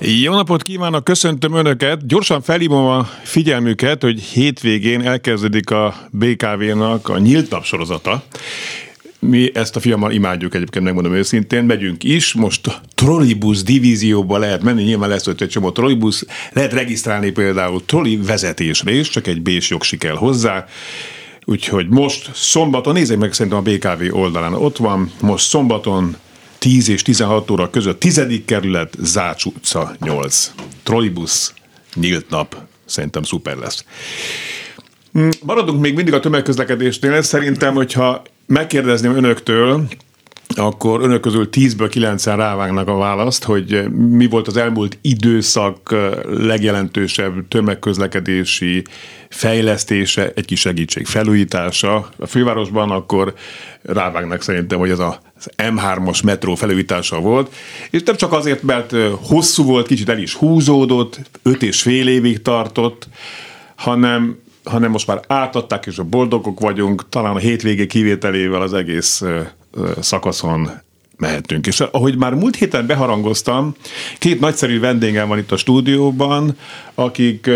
Jó napot kívánok, köszöntöm Önöket. Gyorsan felhívom a figyelmüket, hogy hétvégén elkezdődik a BKV-nak a nyílt napsorozata. Mi ezt a fiammal imádjuk egyébként, megmondom őszintén, megyünk is, most trollibusz divízióba lehet menni, nyilván lesz ott egy csomó trollibusz, lehet regisztrálni például trolli vezetésre is, csak egy bés jogsi kell hozzá, Úgyhogy most szombaton, nézzék meg szerintem a BKV oldalán, ott van, most szombaton 10 és 16 óra között, 10. kerület, Zács utca 8. Trollibusz, nyílt nap, szerintem szuper lesz. Hmm, maradunk még mindig a tömegközlekedésnél. Szerintem, hogyha megkérdezném önöktől, akkor önök közül 10-ből 9 rávágnak a választ, hogy mi volt az elmúlt időszak legjelentősebb tömegközlekedési fejlesztése, egy kis segítség felújítása. A fővárosban, akkor rávágnak szerintem, hogy ez az M3-as metró felújítása volt, és nem csak azért, mert hosszú volt, kicsit el is húzódott, öt és fél évig tartott, hanem hanem most már átadták, és a boldogok vagyunk, talán a hétvégé kivételével az egész szakaszon mehetünk. És ahogy már múlt héten beharangoztam, két nagyszerű vendégem van itt a stúdióban, akik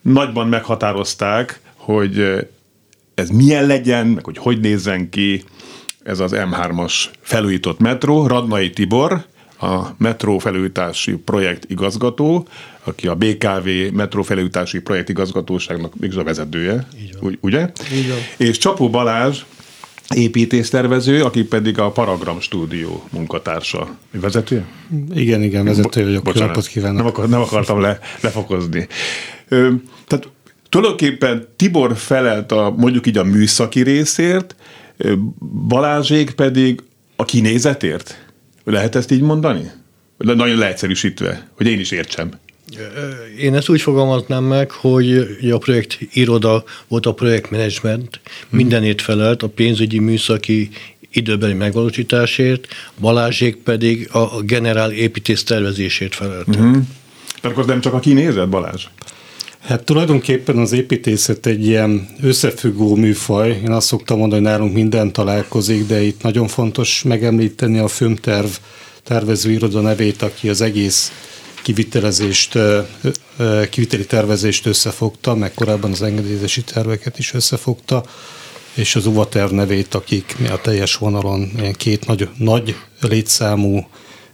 nagyban meghatározták, hogy ez milyen legyen, meg hogy hogy nézzen ki ez az M3-as felújított metró. Radnai Tibor, a metró felújítási projekt igazgató, aki a BKV metró felújítási projekt igazgatóságnak még a vezetője, Így van. ugye? Így van. És Csapó Balázs, építésztervező, aki pedig a Paragram stúdió munkatársa. Vezetője? Igen, igen, vezető vagyok. Bo- Bocsánat, kívánok. Nem, akar, nem akartam le, lefokozni. Ö, tehát tulajdonképpen Tibor felelt a, mondjuk így a műszaki részért, Balázsék pedig a kinézetért? Lehet ezt így mondani? Nagyon leegyszerűsítve, hogy én is értsem. Én ezt úgy fogalmaznám meg, hogy a projekt iroda volt a projektmenedzsment, mindenért felelt, a pénzügyi műszaki időbeli megvalósításért, Balázsék pedig a generál építész tervezésért felelt. Uh-huh. Tehát akkor nem csak a kinézet, Balázs? Hát tulajdonképpen az építészet egy ilyen összefüggő műfaj. Én azt szoktam mondani, hogy nálunk minden találkozik, de itt nagyon fontos megemlíteni a filmterv tervező iroda nevét, aki az egész kivitelezést, kiviteli tervezést összefogta, meg korábban az engedélyezési terveket is összefogta, és az UVA nevét, akik a teljes vonalon ilyen két nagy, nagy létszámú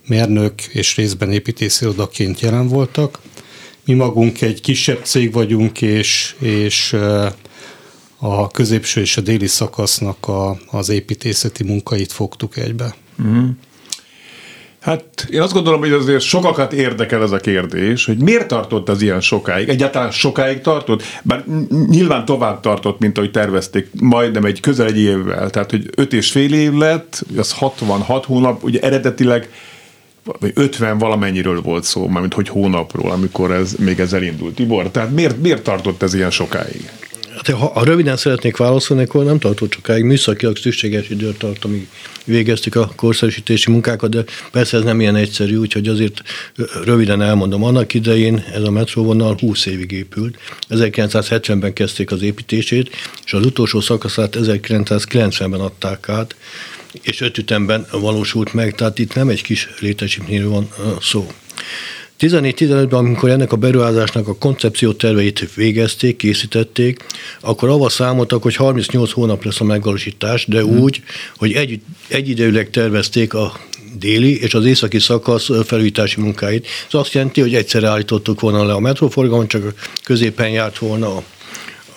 mérnök és részben építészirodaként jelen voltak. Mi magunk egy kisebb cég vagyunk, és, és a középső és a déli szakasznak a, az építészeti munkait fogtuk egybe. Uh-huh. Hát én azt gondolom, hogy azért sokakat érdekel ez a kérdés, hogy miért tartott az ilyen sokáig? Egyáltalán sokáig tartott? Bár nyilván tovább tartott, mint ahogy tervezték, majdnem egy közel egy évvel. Tehát, hogy öt és fél év lett, az 66 hónap, ugye eredetileg vagy 50 valamennyiről volt szó, mármint hogy hónapról, amikor ez még ez elindult. Tibor, tehát miért, miért tartott ez ilyen sokáig? Hát, ha, ha röviden szeretnék válaszolni, akkor nem tartott sokáig. Műszakilag szükséges időt tart, amíg végeztük a korszerűsítési munkákat, de persze ez nem ilyen egyszerű, úgyhogy azért röviden elmondom. Annak idején ez a metróvonal 20 évig épült. 1970-ben kezdték az építését, és az utolsó szakaszát 1990-ben adták át, és öt ütemben valósult meg, tehát itt nem egy kis létesítményről van szó. 14-15-ben, amikor ennek a beruházásnak a koncepció terveit végezték, készítették, akkor avval számoltak, hogy 38 hónap lesz a megvalósítás, de hmm. úgy, hogy egy, egyidejűleg tervezték a déli és az északi szakasz felújítási munkáit. Ez azt jelenti, hogy egyszer állítottuk volna le a metróforgalmat, csak középen járt volna a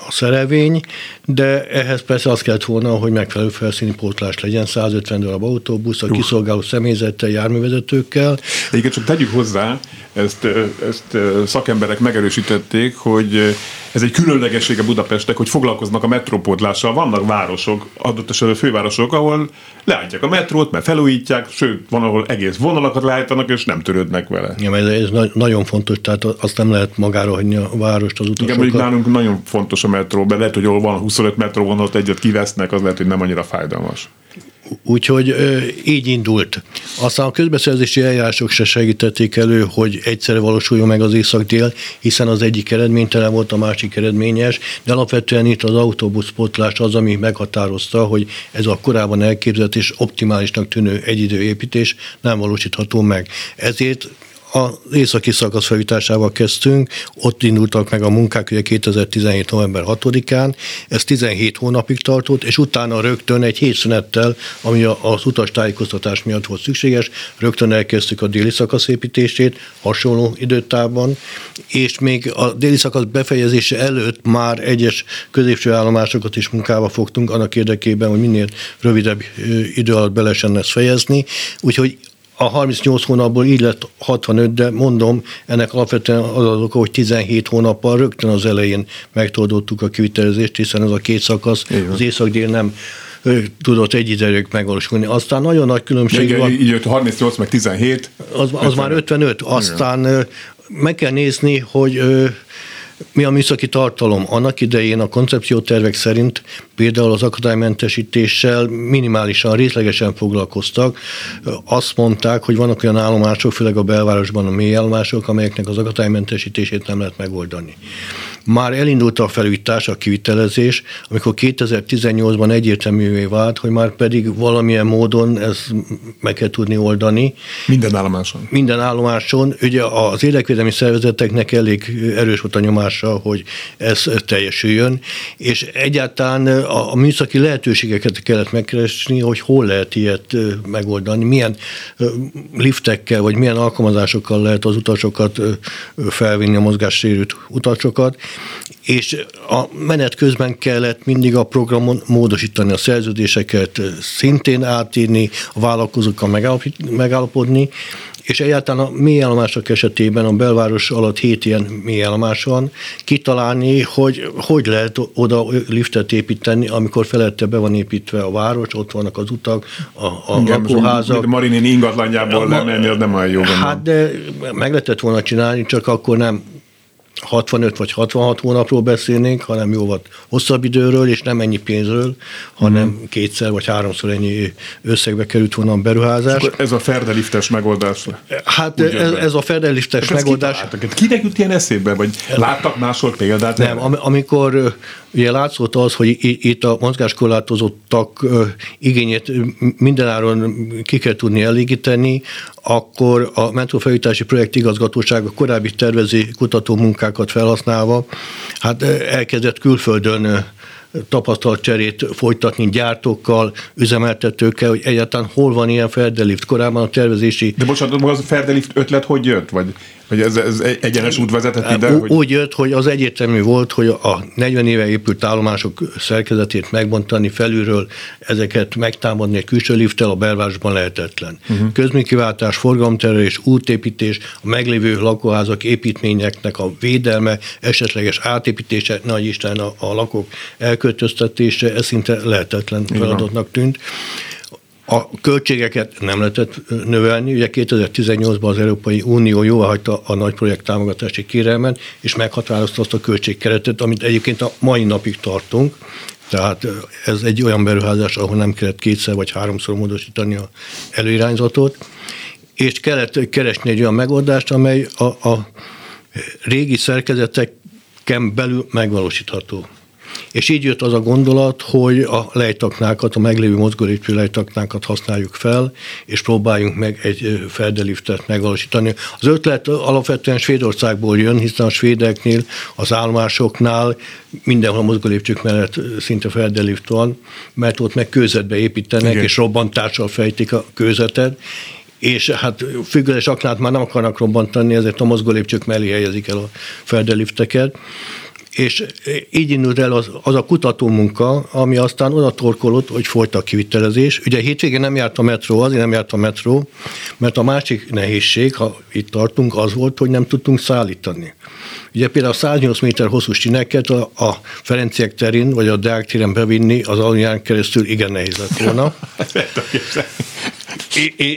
a szerelvény, de ehhez persze az kellett volna, hogy megfelelő felszíni pótlás legyen, 150 darab autóbusz, a kiszolgáló személyzettel, járművezetőkkel. Egyébként csak tegyük hozzá, ezt, ezt szakemberek megerősítették, hogy ez egy különlegessége Budapestnek, hogy foglalkoznak a metrópótlással. Vannak városok, adott esetben fővárosok, ahol leállítják a metrót, mert felújítják, sőt, van, ahol egész vonalakat leállítanak, és nem törődnek vele. Ja, ez, ez nagyon fontos, tehát azt nem lehet magára hagyni a várost az utasokat. Igen, nálunk nagyon fontos a metró, de lehet, hogy ahol van 25 metró vonat, egyet kivesznek, az lehet, hogy nem annyira fájdalmas. Úgyhogy így indult. Aztán a közbeszerzési eljárások se segítették elő, hogy egyszerre valósuljon meg az észak-dél, hiszen az egyik eredménytelen volt, a másik eredményes, de alapvetően itt az autóbuszpotlás az, ami meghatározta, hogy ez a korábban elképzelt és optimálisnak tűnő egyidőépítés nem valósítható meg. Ezért az északi szakasz felújításával kezdtünk, ott indultak meg a munkák ugye 2017. november 6-án, ez 17 hónapig tartott, és utána rögtön egy hétszünettel, ami az utas tájékoztatás miatt volt szükséges, rögtön elkezdtük a déli szakasz építését, hasonló időtában, és még a déli szakasz befejezése előtt már egyes középső állomásokat is munkába fogtunk, annak érdekében, hogy minél rövidebb idő alatt be lehessen ezt fejezni, úgyhogy a 38 hónapból így lett 65, de mondom, ennek alapvetően az az oka, hogy 17 hónappal rögtön az elején megtoldottuk a kivitelezést, hiszen ez a két szakasz, Igen. az észak-dél nem tudott egy idők megvalósulni. Aztán nagyon nagy különbség Igen, van. Így jött 38 meg 17. Az, az 55. már 55. Aztán Igen. meg kell nézni, hogy mi a műszaki tartalom? Annak idején a koncepciótervek szerint például az akadálymentesítéssel minimálisan, részlegesen foglalkoztak. Azt mondták, hogy vannak olyan állomások, főleg a belvárosban a mély állomások, amelyeknek az akadálymentesítését nem lehet megoldani. Már elindult a felújítás, a kivitelezés, amikor 2018-ban egyértelművé vált, hogy már pedig valamilyen módon ezt meg kell tudni oldani. Minden állomáson. Minden állomáson. Ugye az érdekvédelmi szervezeteknek elég erős volt a nyomása, hogy ez teljesüljön, és egyáltalán a, a műszaki lehetőségeket kellett megkeresni, hogy hol lehet ilyet megoldani, milyen liftekkel, vagy milyen alkalmazásokkal lehet az utasokat felvinni, a mozgássérült utasokat, és a menet közben kellett mindig a programon módosítani a szerződéseket, szintén átírni, a vállalkozókkal megállapodni, és egyáltalán a mélyállomások esetében a belváros alatt hét ilyen mélyállomás van, kitalálni, hogy hogy lehet oda liftet építeni, amikor felette be van építve a város, ott vannak az utak, a, a Igen, lakóházak. Marinén ingatlanjából lemenni, az nem olyan jó. Hát de meg lehetett volna csinálni, csak akkor nem 65 vagy 66 hónapról beszélnénk, hanem jóval hosszabb időről, és nem ennyi pénzről, hanem mm. kétszer vagy háromszor ennyi összegbe került volna a beruházás. És ez a ferdeliftes megoldás? Hát ez, ez a ferdeliftes megoldás. Kinek jut ilyen eszébe, vagy láttak máshol példát? Nem, am- amikor ugye látszott az, hogy itt a mozgáskorlátozottak igényét mindenáron ki kell tudni elégíteni, akkor a metrófelújítási projekt igazgatóság a korábbi tervezi kutató munkákat felhasználva, hát elkezdett külföldön tapasztalatcserét folytatni gyártókkal, üzemeltetőkkel, hogy egyáltalán hol van ilyen ferdelift. Korábban a tervezési... De bocsánat, az a ferdelift ötlet hogy jött? Vagy hogy ez, ez egyenes út vezetett ide? Úgy hogy... jött, hogy az egyértelmű volt, hogy a 40 éve épült állomások szerkezetét megbontani felülről, ezeket megtámadni egy külső lifttel a belvárosban lehetetlen. Uh-huh. Közműkiváltás, forgalomterelés, útépítés, a meglévő lakóházak építményeknek a védelme, esetleges átépítése, nagy Isten a, a lakók elköltöztetése, ez szinte lehetetlen feladatnak tűnt. A költségeket nem lehetett növelni. Ugye 2018-ban az Európai Unió jóváhagyta a nagy projekt támogatási kérelmet, és meghatározta azt a költségkeretet, amit egyébként a mai napig tartunk. Tehát ez egy olyan beruházás, ahol nem kellett kétszer vagy háromszor módosítani a előirányzatot, és kellett keresni egy olyan megoldást, amely a, a régi szerkezeteken belül megvalósítható. És így jött az a gondolat, hogy a lejtaknákat, a meglévő mozgólépcső lejtaknákat használjuk fel, és próbáljunk meg egy feldeliftet megvalósítani. Az ötlet alapvetően Svédországból jön, hiszen a svédeknél, az állomásoknál mindenhol a mozgólépcsők mellett szinte feldelift van, mert ott meg kőzetbe építenek, Igen. és robbantással fejtik a kőzetet, és hát függőles aknát már nem akarnak robbantani, ezért a mozgólépcsők mellé helyezik el a feldelifteket és így indult el az, az a kutatómunka, ami aztán oda torkolott, hogy folyt a kivitelezés. Ugye hétvégén nem járt a metró, azért nem járt a metró, mert a másik nehézség, ha itt tartunk, az volt, hogy nem tudtunk szállítani. Ugye például a 108 méter hosszú stineket a, a Ferenciek terén, vagy a Deák téren bevinni az alulján keresztül igen nehéz lett volna.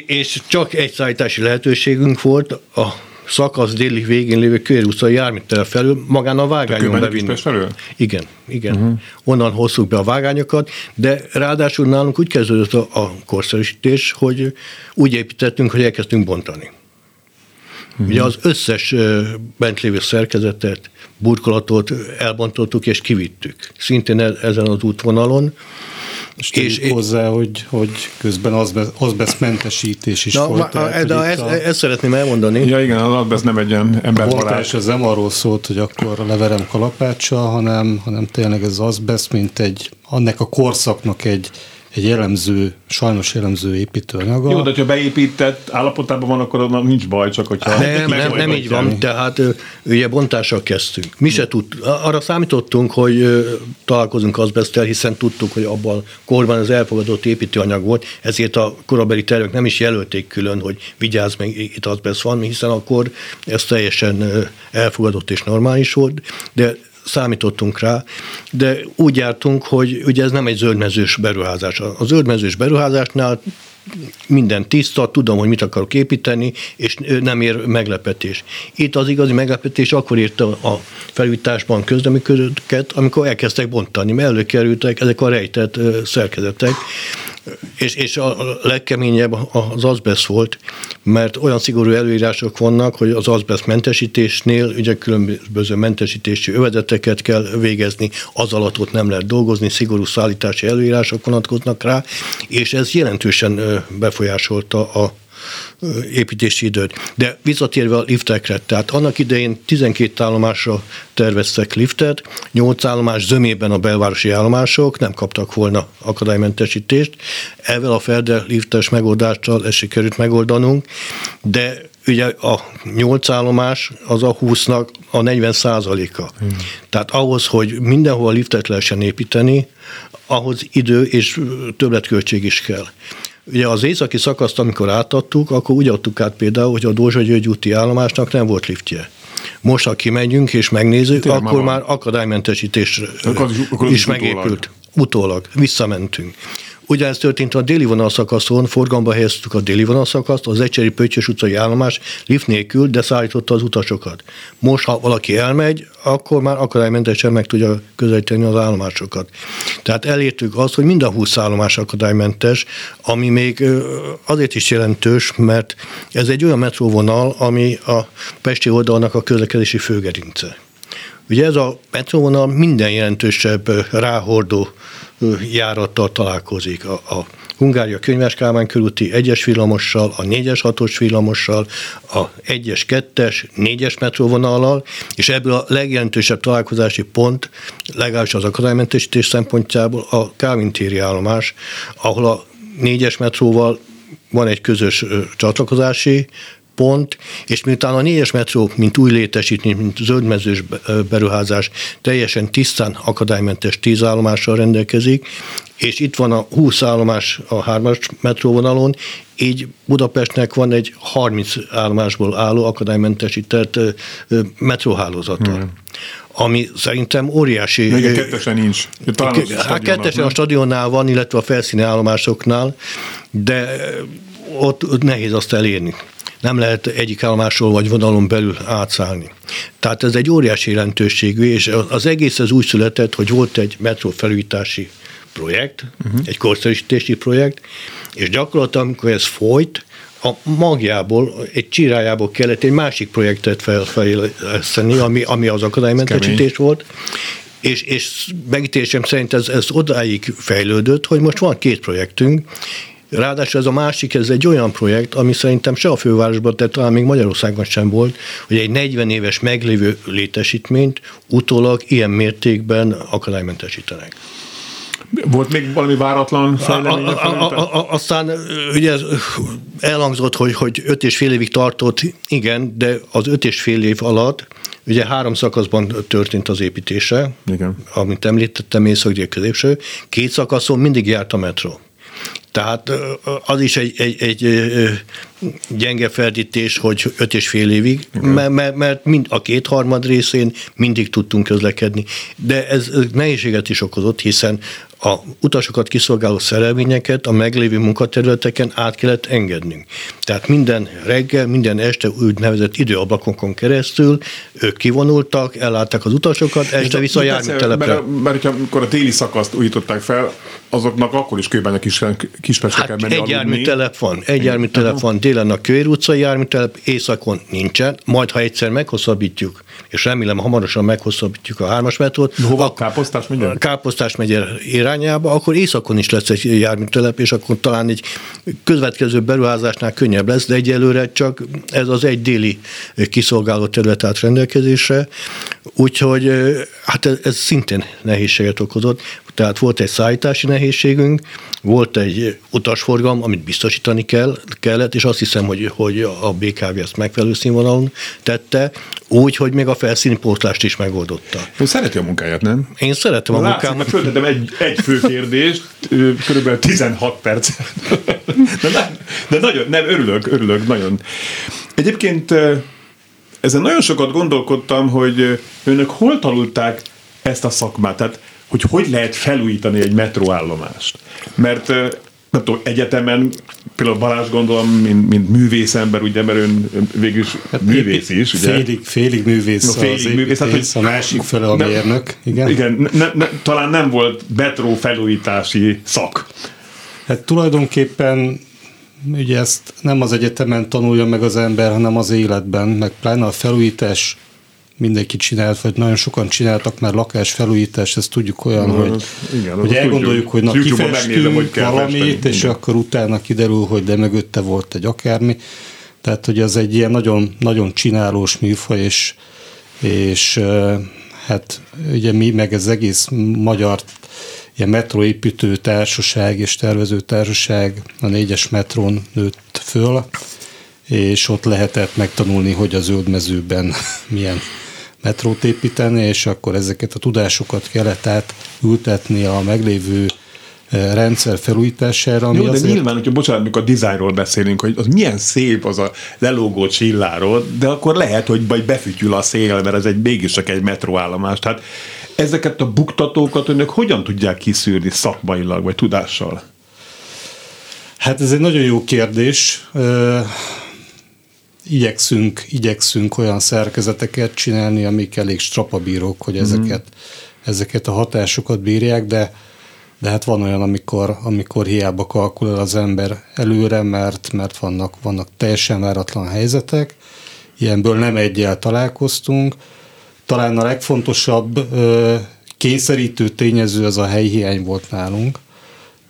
és csak egy szállítási lehetőségünk volt, a szakasz déli végén lévő Kövér utcai járműtere felül magán a vágányon bevinni. felül? Igen, igen. Uh-huh. Onnan hozzuk be a vágányokat, de ráadásul nálunk úgy kezdődött a, a korszerűsítés, hogy úgy építettünk, hogy elkezdtünk bontani. Uh-huh. Ugye az összes bent lévő szerkezetet, burkolatot elbontottuk és kivittük. Szintén e-, ezen az útvonalon. És, és hozzá, hogy, hogy közben azbesztmentesítés is na, volt. Ma, de ezt, a... ezt szeretném elmondani. Ja igen, az azbest nem egy ilyen emberbarát. ez nem arról szólt, hogy akkor leverem kalapáccsal, hanem, hanem tényleg ez az azbest, mint egy, annak a korszaknak egy, egy jellemző, sajnos jellemző építőanyaga. Jó, de ha beépített állapotában van, akkor nincs baj, csak hogyha... Nem, nem, nem így van, tehát ugye bontással kezdtünk. Mi se tud, arra számítottunk, hogy találkozunk azbesztel, hiszen tudtuk, hogy abban korban az elfogadott építőanyag volt, ezért a korabeli tervek nem is jelölték külön, hogy vigyázz meg, itt azbesz van, hiszen akkor ez teljesen elfogadott és normális volt, de számítottunk rá, de úgy jártunk, hogy ugye ez nem egy zöldmezős beruházás. A zöldmezős beruházásnál minden tiszta, tudom, hogy mit akarok építeni, és nem ér meglepetés. Itt az igazi meglepetés akkor érte a felújításban közleműködőket, amikor elkezdtek bontani, mert előkerültek ezek a rejtett szerkezetek, és, és a legkeményebb az azbesz volt, mert olyan szigorú előírások vannak, hogy az azbesz mentesítésnél ugye különböző mentesítési övezeteket kell végezni, az alatt ott nem lehet dolgozni, szigorú szállítási előírások vonatkoznak rá, és ez jelentősen befolyásolta a építési időt. De visszatérve a liftekre, tehát annak idején 12 állomásra terveztek liftet, 8 állomás zömében a belvárosi állomások nem kaptak volna akadálymentesítést. Ezzel a Ferde liftes megoldással ezt sikerült megoldanunk, de ugye a 8 állomás az a 20-nak a 40 százaléka. Hmm. Tehát ahhoz, hogy mindenhol liftet lehessen építeni, ahhoz idő és többletköltség is kell. Ugye az északi szakaszt, amikor átadtuk, akkor úgy adtuk át például, hogy a Dózsa György úti állomásnak nem volt liftje. Most, ha kimegyünk és megnézzük, Tényleg akkor már akadálymentesítés akkor, akkor is megépült. Utólag. utólag. Visszamentünk. Ugyanez történt a déli vonalszakaszon, forgalomba helyeztük a déli vonalszakaszt, az Ecseri Pöttyös utcai állomás lift nélkül, de szállította az utasokat. Most, ha valaki elmegy, akkor már akadálymentesen meg tudja közelíteni az állomásokat. Tehát elértük azt, hogy mind a 20 állomás akadálymentes, ami még azért is jelentős, mert ez egy olyan metróvonal, ami a Pesti oldalnak a közlekedési főgerince. Ugye ez a metróvonal minden jelentősebb ráhordó járattal találkozik. A, a Hungária Könyves Kálmán körúti 1-es villamossal, a 4-es 6-os villamossal, a 1-es 2-es, 4-es metróvonallal, és ebből a legjelentősebb találkozási pont, legalábbis az akadálymentesítés szempontjából a Kálvin téri állomás, ahol a 4-es metróval van egy közös csatlakozási pont, és miután a négyes metró, mint új létesítmény, mint zöldmezős beruházás teljesen tisztán akadálymentes tíz állomással rendelkezik, és itt van a 20 állomás a hármas metróvonalon, így Budapestnek van egy 30 állomásból álló akadálymentesített metróhálózata. Hmm ami szerintem óriási. Még a kettesen nincs. Talán a, a kettesen a stadionnál van, illetve a felszíni állomásoknál, de ott nehéz azt elérni nem lehet egyik állomásról vagy vonalon belül átszállni. Tehát ez egy óriási jelentőségű, és az egész ez úgy született, hogy volt egy metró felújítási projekt, uh-huh. egy korszerűsítési projekt, és gyakorlatilag, amikor ez folyt, a magjából, egy csirájából kellett egy másik projektet felfejleszteni, ami, ami az akadálymentesítés volt, és, és megítélésem szerint ez, ez odáig fejlődött, hogy most van két projektünk, Ráadásul ez a másik, ez egy olyan projekt, ami szerintem se a fővárosban, de talán még Magyarországon sem volt, hogy egy 40 éves meglévő létesítményt utólag ilyen mértékben akadálymentesítenek. Volt még valami váratlan fejlemény? Aztán ugye elhangzott, hogy, hogy öt és fél évig tartott, igen, de az öt és fél év alatt ugye három szakaszban történt az építése, igen. amit említettem, észak középső, két szakaszon mindig járt a metró. Tehát az is egy, egy, egy gyenge ferdítés, hogy öt és fél évig, mert, mert, mert mind a kétharmad részén mindig tudtunk közlekedni. De ez nehézséget is okozott, hiszen a utasokat kiszolgáló szerelvényeket a meglévő munkaterületeken át kellett engednünk. Tehát minden reggel, minden este úgynevezett időablakokon keresztül ők kivonultak, ellátták az utasokat, este vissza a járműtelepre. Mert, mert, mert amikor a téli szakaszt újították fel, azoknak akkor is kőben a kis, kispestre kell Hát menni egy járműtelep van, egy járműtelep van, délen a Kövér utcai járműtelep, északon nincsen, majd ha egyszer meghosszabbítjuk, és remélem hamarosan meghosszabbítjuk a hármas metrót, Hova? Káposztás megye? Káposztás megye irányába, akkor északon is lesz egy járműtelep, és akkor talán egy következő beruházásnál könnyebb lesz, de egyelőre csak ez az egy déli kiszolgáló terület állt rendelkezésre, úgyhogy hát ez, ez szintén nehézséget okozott. Tehát volt egy szállítási nehézségünk, volt egy utasforgalom, amit biztosítani kell, kellett, és azt hiszem, hogy, hogy a BKV ezt megfelelő színvonalon tette, úgy, hogy még a felszíni pótlást is megoldotta. Ő szereti a munkáját, nem? Én szeretem a Látszik, mert munkámat. föltettem egy, egy fő kérdést, körülbelül 16 perc. De, nem, de nagyon, nem, örülök, örülök, nagyon. Egyébként ezen nagyon sokat gondolkodtam, hogy önök hol tanulták ezt a szakmát, tehát hogy hogy lehet felújítani egy metróállomást. Mert nem tudom, egyetemen, például Balázs gondolom, mint, mint művészember, ugye, mert ön, végül is művész is, ugye? Félig, félig művész No, félig az művész, hát, hogy- a másik fele a Nem- mérnök. Igen. Igen, ne, ne, talán nem volt metró felújítási szak. Hát tulajdonképpen ugye ezt nem az egyetemen tanulja meg az ember, hanem az életben, meg pláne a felújítás mindenki csinált, vagy nagyon sokan csináltak már lakás felújítást, ezt tudjuk olyan, Na, hogy, az- igen, hogy elgondoljuk, tudjuk. hogy na kifestünk valamit, festeni. és akkor utána kiderül, hogy de mögötte volt egy akármi. Tehát, hogy az egy ilyen nagyon, nagyon csinálós műfaj, és, és hát ugye mi meg az egész magyar ilyen metróépítő társaság és tervező társaság a négyes metrón nőtt föl, és ott lehetett megtanulni, hogy a zöldmezőben milyen metrót építeni, és akkor ezeket a tudásokat kellett átültetni a meglévő eh, rendszer felújítására, ami Jó, de azért... nyilván, hogyha bocsánat, amikor a dizájnról beszélünk, hogy az milyen szép az a lelógó csillárod, de akkor lehet, hogy majd befütyül a szél, mert ez egy mégis csak egy metróállomás. Tehát ezeket a buktatókat önök hogyan tudják kiszűrni szakmailag, vagy tudással? Hát ez egy nagyon jó kérdés. Igyekszünk, igyekszünk olyan szerkezeteket csinálni, amik elég strapabírók, hogy ezeket, ezeket a hatásokat bírják, de, de hát van olyan, amikor, amikor hiába kalkulál az ember előre, mert, mert vannak, vannak teljesen váratlan helyzetek. Ilyenből nem egyel találkoztunk. Talán a legfontosabb ö, kényszerítő tényező az a helyhiány volt nálunk.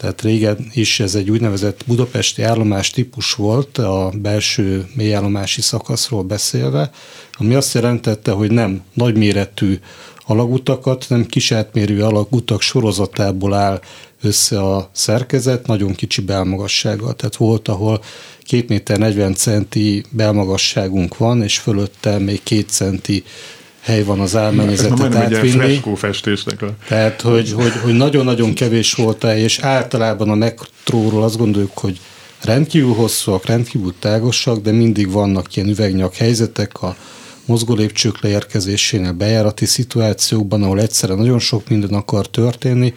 Tehát régen is ez egy úgynevezett budapesti állomás típus volt, a belső mélyállomási szakaszról beszélve, ami azt jelentette, hogy nem nagyméretű alagutakat, nem kisátmérő alagutak sorozatából áll össze a szerkezet, nagyon kicsi belmagassággal. Tehát volt, ahol 2 méter 40 centi belmagasságunk van, és fölötte még 2 centi hely van az álmennyezetet átvinni. freskófestésnek a... Tehát, hogy, hogy, hogy nagyon-nagyon kevés volt el, és általában a metróról azt gondoljuk, hogy rendkívül hosszúak, rendkívül tágosak, de mindig vannak ilyen üvegnyak helyzetek a mozgólépcsők leérkezésénél, bejárati szituációkban, ahol egyszerre nagyon sok minden akar történni,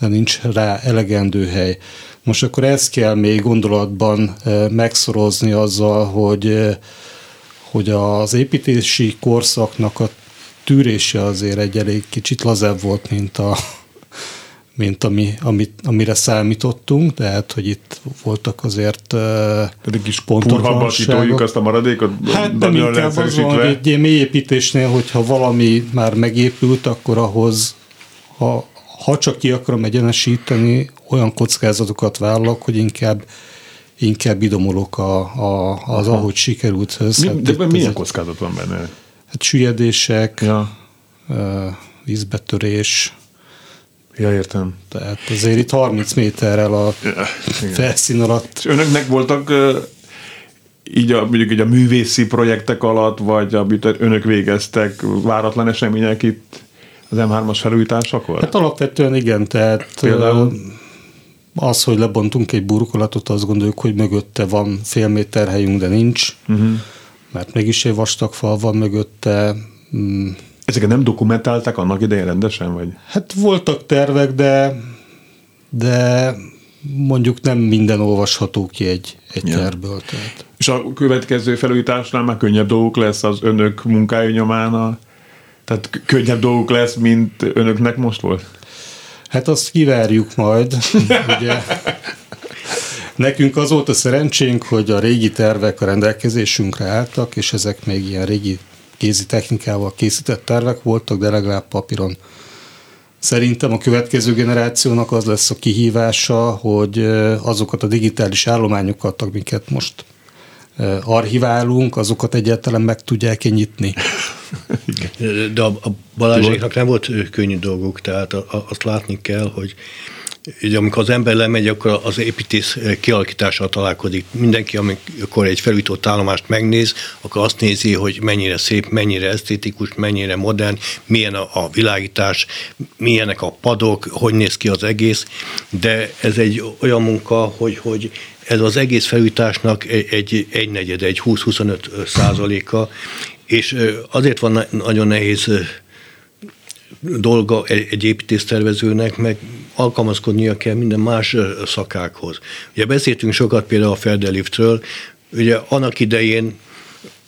de nincs rá elegendő hely. Most akkor ezt kell még gondolatban eh, megszorozni azzal, hogy eh, hogy az építési korszaknak a tűrése azért egy elég kicsit lazább volt, mint, a, mint ami, amit, amire számítottunk, tehát, hogy itt voltak azért Pontotlanságok. purhabba titoljuk azt a maradékot, Hát nem inkább az van, egy ilyen mélyépítésnél, hogyha valami már megépült, akkor ahhoz, ha, ha csak ki akarom egyenesíteni, olyan kockázatokat vállalok, hogy inkább inkább idomulok a, a, az, Aha. ahogy sikerült Mi, Hát de milyen kockázat van benne? Hát süllyedések, Ja, vízbetörés, ja értem. tehát azért itt 30 méterrel a igen. felszín alatt És önöknek voltak így a, mondjuk így a művészi projektek alatt, vagy amit önök végeztek, váratlan események itt az M3-as felújításakor? Hát alapvetően igen, tehát Például? az, hogy lebontunk egy burkolatot, azt gondoljuk, hogy mögötte van fél méter helyünk, de nincs, uh-huh. Mert mégis egy vastag fal van mögötte. Mm, Ezeket nem dokumentálták annak idején rendesen, vagy? Hát voltak tervek, de de mondjuk nem minden olvasható ki egy, egy ja. tervből. Tehát. És a következő felújításnál már könnyebb dolgok lesz az önök munkája nyomán, a, tehát könnyebb dolgok lesz, mint önöknek most volt? Hát azt kivárjuk majd. Ugye, nekünk az volt a szerencsénk, hogy a régi tervek a rendelkezésünkre álltak, és ezek még ilyen régi kézi technikával készített tervek voltak, de legalább papíron Szerintem a következő generációnak az lesz a kihívása, hogy azokat a digitális állományokat, amiket most archiválunk, azokat egyáltalán meg tudják-e nyitni. De a, a Balázséknak nem volt könnyű dolguk, tehát azt látni kell, hogy Ugye, amikor az ember lemegy, akkor az építész kialakítással találkozik. Mindenki, amikor egy felújított állomást megnéz, akkor azt nézi, hogy mennyire szép, mennyire esztétikus, mennyire modern, milyen a, a világítás, milyenek a padok, hogy néz ki az egész, de ez egy olyan munka, hogy, hogy ez az egész felújításnak egy, egy, egy negyed, egy 20-25 százaléka, és azért van nagyon nehéz dolga egy építésztervezőnek, meg alkalmazkodnia kell minden más szakákhoz. Ugye beszéltünk sokat például a Ferdeliftről, ugye annak idején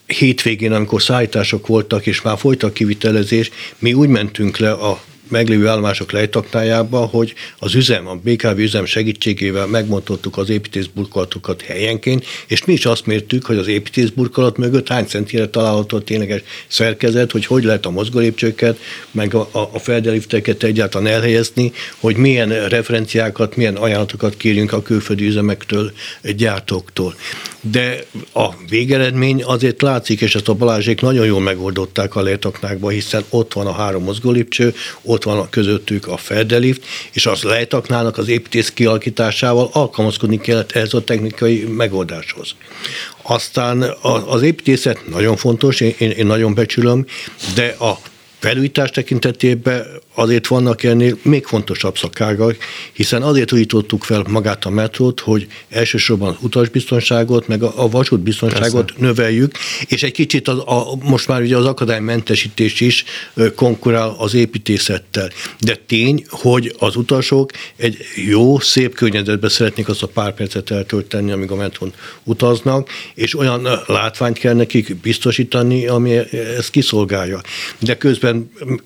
hétvégén, amikor szállítások voltak, és már folytak kivitelezés, mi úgy mentünk le a meglévő állomások lejtaknájába, hogy az üzem, a BKV üzem segítségével megmondottuk az építészburkolatokat helyenként, és mi is azt mértük, hogy az építészburkolat mögött hány centire található a tényleges szerkezet, hogy hogy lehet a mozgólépcsőket, meg a, a feldelifteket egyáltalán elhelyezni, hogy milyen referenciákat, milyen ajánlatokat kérjünk a külföldi üzemektől, gyártóktól. De a végeredmény azért látszik, és ezt a Balázsék nagyon jól megoldották a lejtaknákba, hiszen ott van a három mozgólépcső, ott van a közöttük a feldelift, és az lejtaknának az építész kialakításával alkalmazkodni kellett ehhez a technikai megoldáshoz. Aztán az építészet nagyon fontos, én, én nagyon becsülöm, de a felújítás tekintetében azért vannak ennél még fontosabb szakágak, hiszen azért újítottuk fel magát a metrót, hogy elsősorban utasbiztonságot, meg a, a vasútbiztonságot Persze. növeljük, és egy kicsit az, a, most már ugye az akadálymentesítés is konkurál az építészettel. De tény, hogy az utasok egy jó, szép környezetben szeretnék azt a pár percet eltölteni, amíg a metrón utaznak, és olyan látványt kell nekik biztosítani, ami ezt kiszolgálja. De közben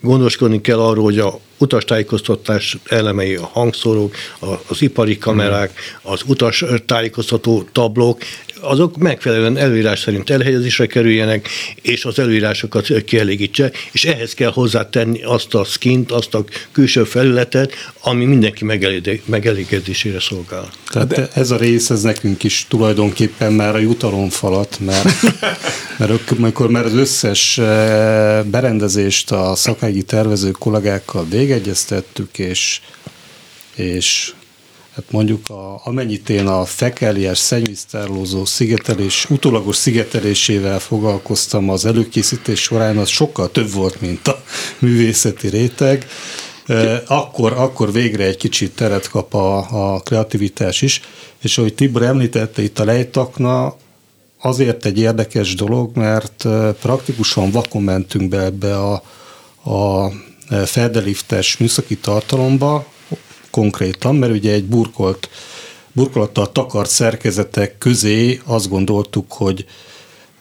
gondoskodni kell arról, hogy a utastájékoztatás elemei, a hangszórók, az ipari kamerák, az utas tájékoztató tablók, azok megfelelően előírás szerint elhelyezésre kerüljenek, és az előírásokat kielégítse, és ehhez kell hozzátenni azt a skint, azt a külső felületet, ami mindenki megelégedésére szolgál. Tehát De... ez a rész, ez nekünk is tulajdonképpen már a jutalomfalat, mert, mert amikor már az összes eh, berendezést a szakági tervező kollégákkal végegyeztettük, és, és hát mondjuk a, amennyit én a fekeliás szennyvíztárlózó szigetelés, utólagos szigetelésével foglalkoztam az előkészítés során, az sokkal több volt, mint a művészeti réteg. Akkor, akkor végre egy kicsit teret kap a, a kreativitás is, és ahogy Tibor említette, itt a lejtakna azért egy érdekes dolog, mert praktikusan vakon mentünk be ebbe a, a feldeliftes műszaki tartalomba, konkrétan, mert ugye egy burkolt, burkolattal takart szerkezetek közé azt gondoltuk, hogy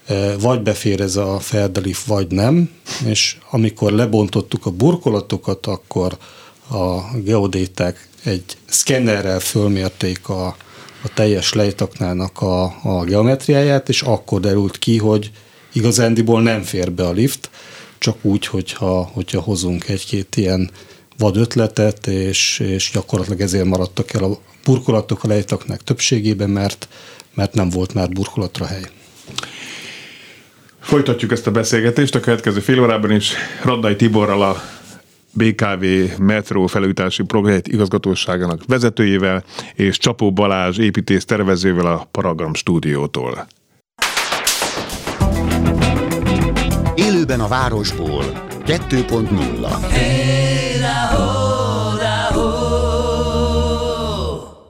e, vagy befér ez a feldelif, vagy nem, és amikor lebontottuk a burkolatokat, akkor a geodéták egy szkennerrel fölmérték a, a teljes lejtaknának a, a geometriáját, és akkor derült ki, hogy igazándiból nem fér be a lift, csak úgy, hogyha, hogyha hozunk egy-két ilyen vad ötletet, és, és gyakorlatilag ezért maradtak el a burkolatok a lejtaknak többségében, mert, mert nem volt már burkolatra hely. Folytatjuk ezt a beszélgetést a következő fél órában is Raddai Tiborral a BKV metró felújítási projekt igazgatóságának vezetőjével és Csapó Balázs építész tervezővel a Paragram stúdiótól. Élőben a városból 2.0 hey!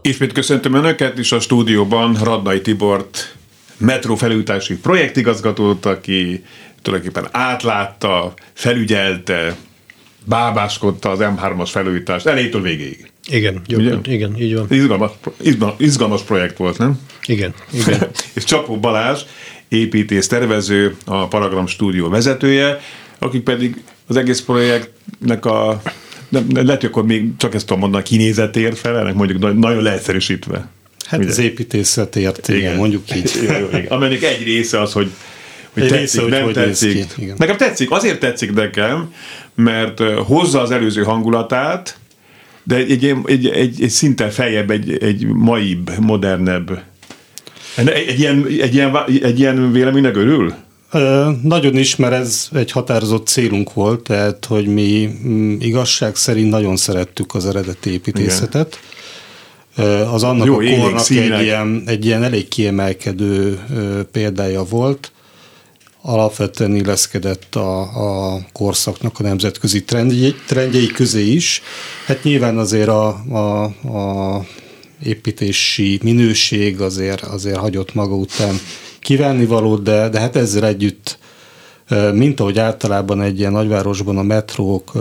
Ismét köszöntöm Önöket is a stúdióban Radnai Tibort, metró felújítási projektigazgatót, aki tulajdonképpen átlátta, felügyelte, bábáskodta az M3-as felújítást elétől végéig. Igen, gyakran, igen, így van. Izgalmas, izgalmas, izgalmas projekt volt, nem? Igen, igen. és Csapó Balázs, építész tervező, a Paragram stúdió vezetője, akik pedig az egész projektnek a nem, lehet, hogy akkor még csak ezt tudom mondani, a kinézetért felelnek, mondjuk nagyon leegyszerűsítve. Hát Ugye? az építészetért, igen, igen, mondjuk így. igen. Aminek egy része az, hogy hogy egy tetszik, része, nem hogy tetszik. Ki, igen. Nekem tetszik, azért tetszik nekem, mert hozza az előző hangulatát, de egy, egy, egy, egy, egy szinten feljebb, egy, egy maibb, modernebb. Egy, egy, ilyen, egy, ilyen, egy ilyen véleménynek örül? Nagyon is, mert ez egy határozott célunk volt, tehát hogy mi mm, igazság szerint nagyon szerettük az eredeti építészetet. Igen. Az annak Jó, a kornak egy ilyen, egy ilyen elég kiemelkedő példája volt. Alapvetően illeszkedett a, a korszaknak a nemzetközi trendjei, trendjei közé is. Hát nyilván azért a, a, a építési minőség azért, azért hagyott maga után valót, de, de hát ezzel együtt, mint ahogy általában egy ilyen nagyvárosban a metrók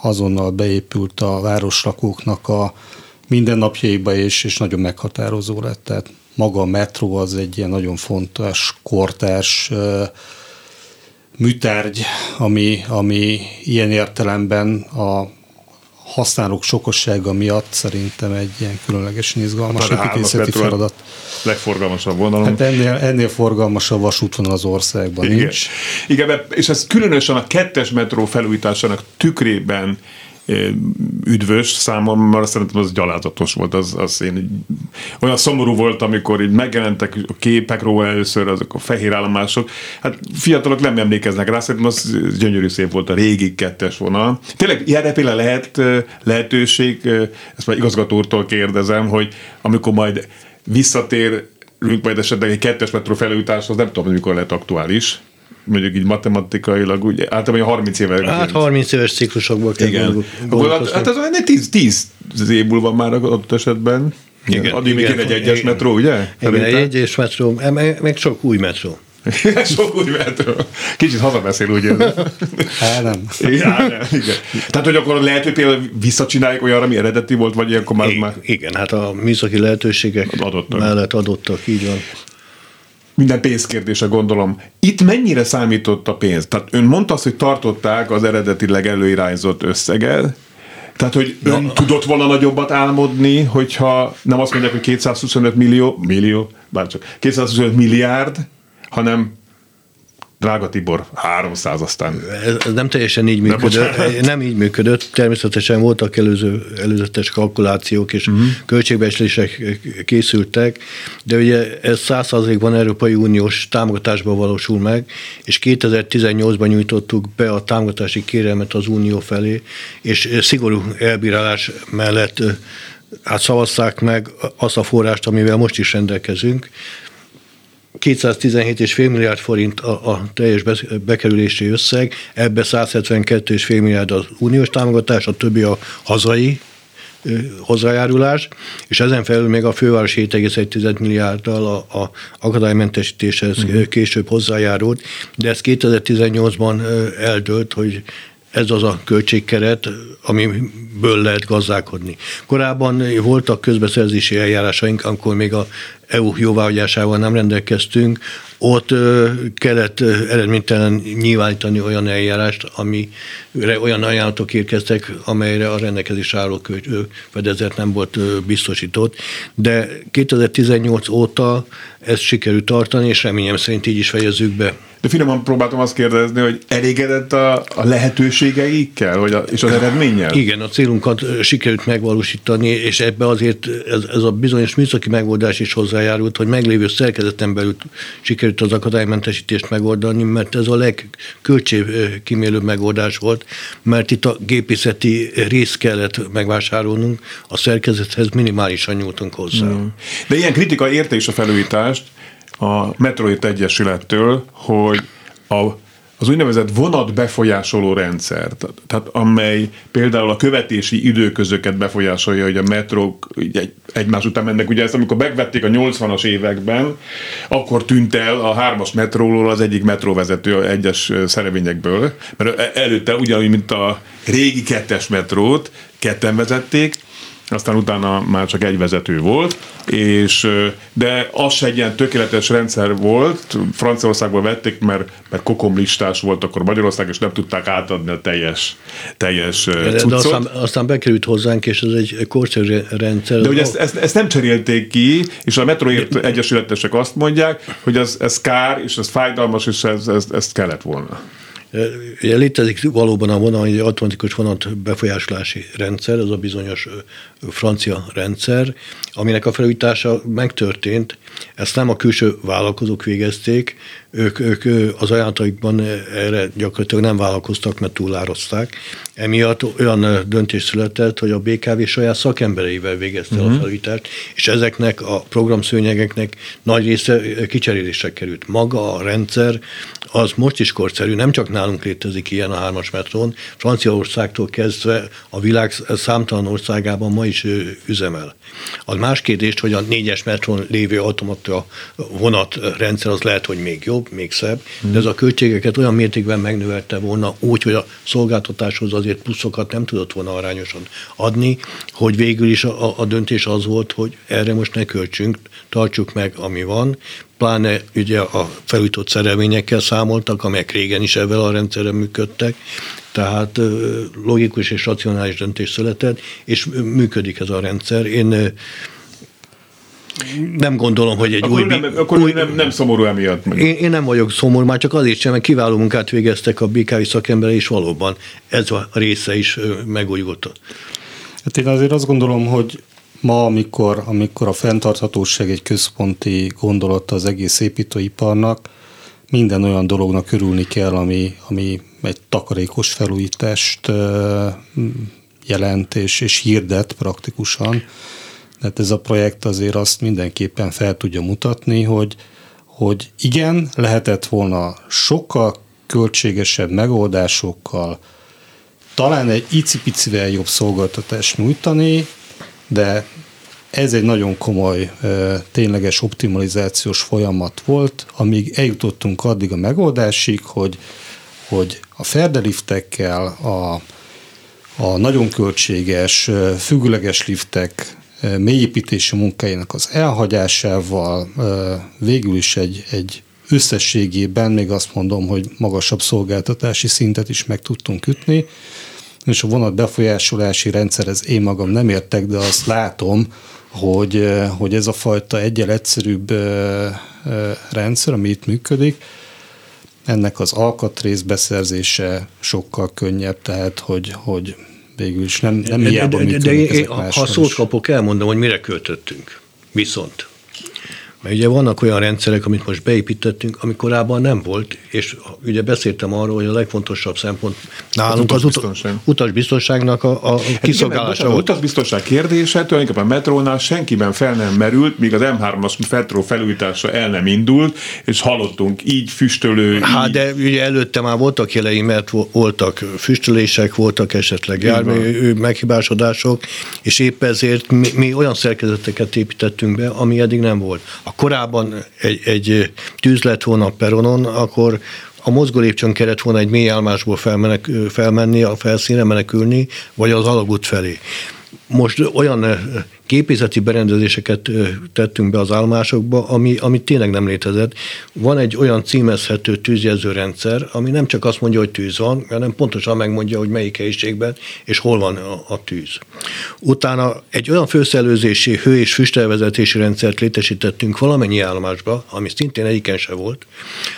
azonnal beépült a városlakóknak a mindennapjaiba, és, és nagyon meghatározó lett. Tehát maga a metró az egy ilyen nagyon fontos, kortárs műtárgy, ami, ami ilyen értelemben a használók sokossága miatt szerintem egy ilyen különlegesen izgalmas hát építészeti feladat. Legforgalmasabb vonalon. Hát ennél, ennél forgalmasabb vasútvonal az országban Igen. nincs. Igen, és ez különösen a kettes metró felújításának tükrében üdvös számomra, szerintem az gyalázatos volt, az, az én olyan szomorú volt, amikor így megjelentek a képek róla először, azok a fehér állomások, hát fiatalok nem emlékeznek rá, szerintem az gyönyörű szép volt a régi kettes vonal. Tényleg ilyenre például lehet lehetőség, ezt már igazgatótól kérdezem, hogy amikor majd visszatér majd esetleg egy kettes metró felújításhoz, nem tudom, mikor lehet aktuális, mondjuk így matematikailag, úgy, általában 30 éve. Hát 30 éves ciklusokból kell Igen. Hát, hát az 10, 10 év múlva már adott esetben. Igen. Addig még egy egyes metró, ugye? Igen, egy egyes metró, meg sok új metró. Sok új metró. Kicsit hazabeszél, úgy érzem. Hát nem. Igen, nem. Igen. Tehát, hogy akkor lehet, hogy például visszacsinálják olyanra, ami eredeti volt, vagy ilyenkor már... Igen, igen hát a műszaki lehetőségek adottak. mellett adottak, így van minden pénzkérdése gondolom. Itt mennyire számított a pénz? Tehát ön mondta azt, hogy tartották az eredetileg előirányzott összeget, tehát, hogy ja. ön tudott volna nagyobbat álmodni, hogyha nem azt mondják, hogy 225 millió, millió, bárcsak, 225 milliárd, hanem Drága Tibor, 300 aztán. Ez, ez nem teljesen így működött. Nem, nem így működött. Természetesen voltak előző, előzetes kalkulációk és uh-huh. költségbeslések készültek, de ugye ez százszázalékban Európai Uniós támogatásban valósul meg, és 2018-ban nyújtottuk be a támogatási kérelmet az Unió felé, és szigorú elbírálás mellett hát szavazták meg azt a forrást, amivel most is rendelkezünk, 217,5 milliárd forint a, a teljes bekerülési összeg, ebbe 172,5 milliárd az uniós támogatás, a többi a hazai hozzájárulás, és ezen felül még a főváros 7,1 milliárddal a, a akadálymentesítéshez uh-huh. később hozzájárult, de ez 2018-ban eldőlt, hogy ez az a költségkeret, amiből lehet gazdálkodni. Korábban voltak közbeszerzési eljárásaink, amikor még a EU jóváhagyásával nem rendelkeztünk, ott kellett eredménytelen nyilvánítani olyan eljárást, amire olyan ajánlatok érkeztek, amelyre a rendelkezés álló fedezet nem volt biztosított. De 2018 óta ezt sikerült tartani, és reményem szerint így is fejezzük be. De finoman próbáltam azt kérdezni, hogy elégedett a, a lehetőségeikkel, vagy a, és az eredménnyel? Igen, a célunkat sikerült megvalósítani, és ebbe azért ez, ez a bizonyos műszaki megoldás is hozzájárult, hogy meglévő szerkezeten belül sikerült az akadálymentesítést megoldani, mert ez a legköltségkímélőbb megoldás volt, mert itt a gépészeti rész kellett megvásárolnunk, a szerkezethez minimálisan nyújtunk hozzá. De ilyen kritika érte is a felújítást, a Metroid Egyesülettől, hogy a az úgynevezett vonat befolyásoló rendszer, tehát amely például a követési időközöket befolyásolja, hogy a metrók egy, egymás után mennek. Ugye ezt amikor megvették a 80-as években, akkor tűnt el a hármas metróról az egyik metróvezető egyes szerevényekből, mert előtte ugyanúgy, mint a régi kettes metrót, ketten vezették, aztán utána már csak egy vezető volt, és, de az se egy ilyen tökéletes rendszer volt, Franciaországban vették, mert, mert kokomlistás volt akkor Magyarország, és nem tudták átadni a teljes, teljes cuccot. De aztán, aztán bekerült hozzánk, és ez egy korszerű rendszer. De ugye ezt, ezt, ezt, nem cserélték ki, és a metroért egyesületesek azt mondják, hogy ez, ez kár, és ez fájdalmas, és ez, ez, ez kellett volna. Ugye létezik valóban a vonal, egy automatikus vonat befolyásolási rendszer, ez a bizonyos francia rendszer, aminek a felújítása megtörtént. Ezt nem a külső vállalkozók végezték, ők, ők az ajánlataikban erre gyakorlatilag nem vállalkoztak, mert túlározták. Emiatt olyan döntés született, hogy a BKV saját szakembereivel végezte uh-huh. a mhm. felújítást, és ezeknek a programszőnyegeknek nagy része kicserélésre került. Maga a rendszer az most is korszerű, nem csak nálunk létezik ilyen a hármas metrón, Franciaországtól kezdve a világ számtalan országában ma is üzemel. Az más kérdés, hogy a négyes metrón lévő automata vonatrendszer az lehet, hogy még jobb, még szebb, de ez a költségeket olyan mértékben megnövelte volna úgy, hogy a szolgáltatáshoz azért pluszokat nem tudott volna arányosan adni, hogy végül is a, a döntés az volt, hogy erre most ne költsünk, tartsuk meg, ami van, pláne ugye a felújított szerelvényekkel számoltak, amelyek régen is ezzel a rendszerrel működtek, tehát logikus és racionális döntés született, és működik ez a rendszer. Én nem gondolom, hogy egy akkor új... Nem, akkor új, nem, nem szomorú emiatt. Én, én nem vagyok szomorú, már csak azért sem, mert kiváló munkát végeztek a BKV szakemberei, és valóban ez a része is megújult. Hát én azért azt gondolom, hogy ma, amikor, amikor a fenntarthatóság egy központi gondolata az egész építőiparnak, minden olyan dolognak örülni kell, ami, ami egy takarékos felújítást jelent és, és hirdet praktikusan. Tehát ez a projekt azért azt mindenképpen fel tudja mutatni, hogy, hogy igen, lehetett volna sokkal költségesebb megoldásokkal, talán egy icipicivel jobb szolgáltatást nyújtani, de ez egy nagyon komoly, tényleges optimalizációs folyamat volt, amíg eljutottunk addig a megoldásig, hogy, hogy a ferdeliftekkel, a, a nagyon költséges, függőleges liftek mélyépítési munkájának az elhagyásával végül is egy, egy összességében még azt mondom, hogy magasabb szolgáltatási szintet is meg tudtunk ütni, és a vonat befolyásolási rendszerhez én magam nem értek, de azt látom, hogy, hogy ez a fajta egyel egyszerűbb rendszer, ami itt működik, ennek az alkatrész beszerzése sokkal könnyebb, tehát hogy, hogy végül is nem, nem hiába de, de, de, de ha szót kapok, elmondom, hogy mire költöttünk. Viszont mert ugye vannak olyan rendszerek, amit most beépítettünk, ami korábban nem volt, és ugye beszéltem arról, hogy a legfontosabb szempont nálunk az, utasbiztonság. utasbiztonságnak a, a hát kiszolgálása. A utasbiztonság kérdése tulajdonképpen a metrónál senkiben fel nem merült, míg az M3-as metró felújítása el nem indult, és hallottunk így füstölő. Hát így... de ugye előtte már voltak jelei, mert voltak füstölések, voltak esetleg jármű meghibásodások, és épp ezért mi, mi olyan szerkezeteket építettünk be, ami eddig nem volt. A korábban egy, egy tűz lett volna a peronon, akkor a mozgó lépcsőn kellett volna egy mély állásból felmenni, a felszínre menekülni, vagy az alagút felé. Most olyan gépészeti berendezéseket tettünk be az állomásokba, ami, ami tényleg nem létezett. Van egy olyan címezhető tűzjelző rendszer, ami nem csak azt mondja, hogy tűz van, hanem pontosan megmondja, hogy melyik helyiségben és hol van a, a tűz. Utána egy olyan főszelőzési, hő- és füstelvezetési rendszert létesítettünk valamennyi állomásba, ami szintén egyiken se volt,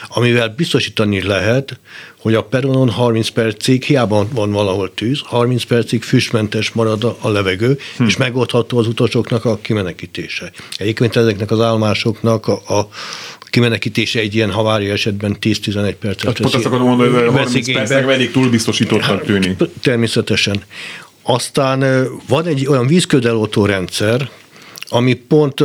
amivel biztosítani lehet, hogy a peronon 30 percig, hiába van valahol tűz, 30 percig füstmentes marad a levegő, hm. és megoldható az utasoknak a kimenekítése. Egyébként ezeknek az állomásoknak a, a kimenekítése egy ilyen havária esetben 10-11 percet hát Pont azt akarom mondani, hogy 30 percnek eddig túl biztosítottak hát, tűnik. Természetesen. Aztán van egy olyan vízködelótó rendszer, ami pont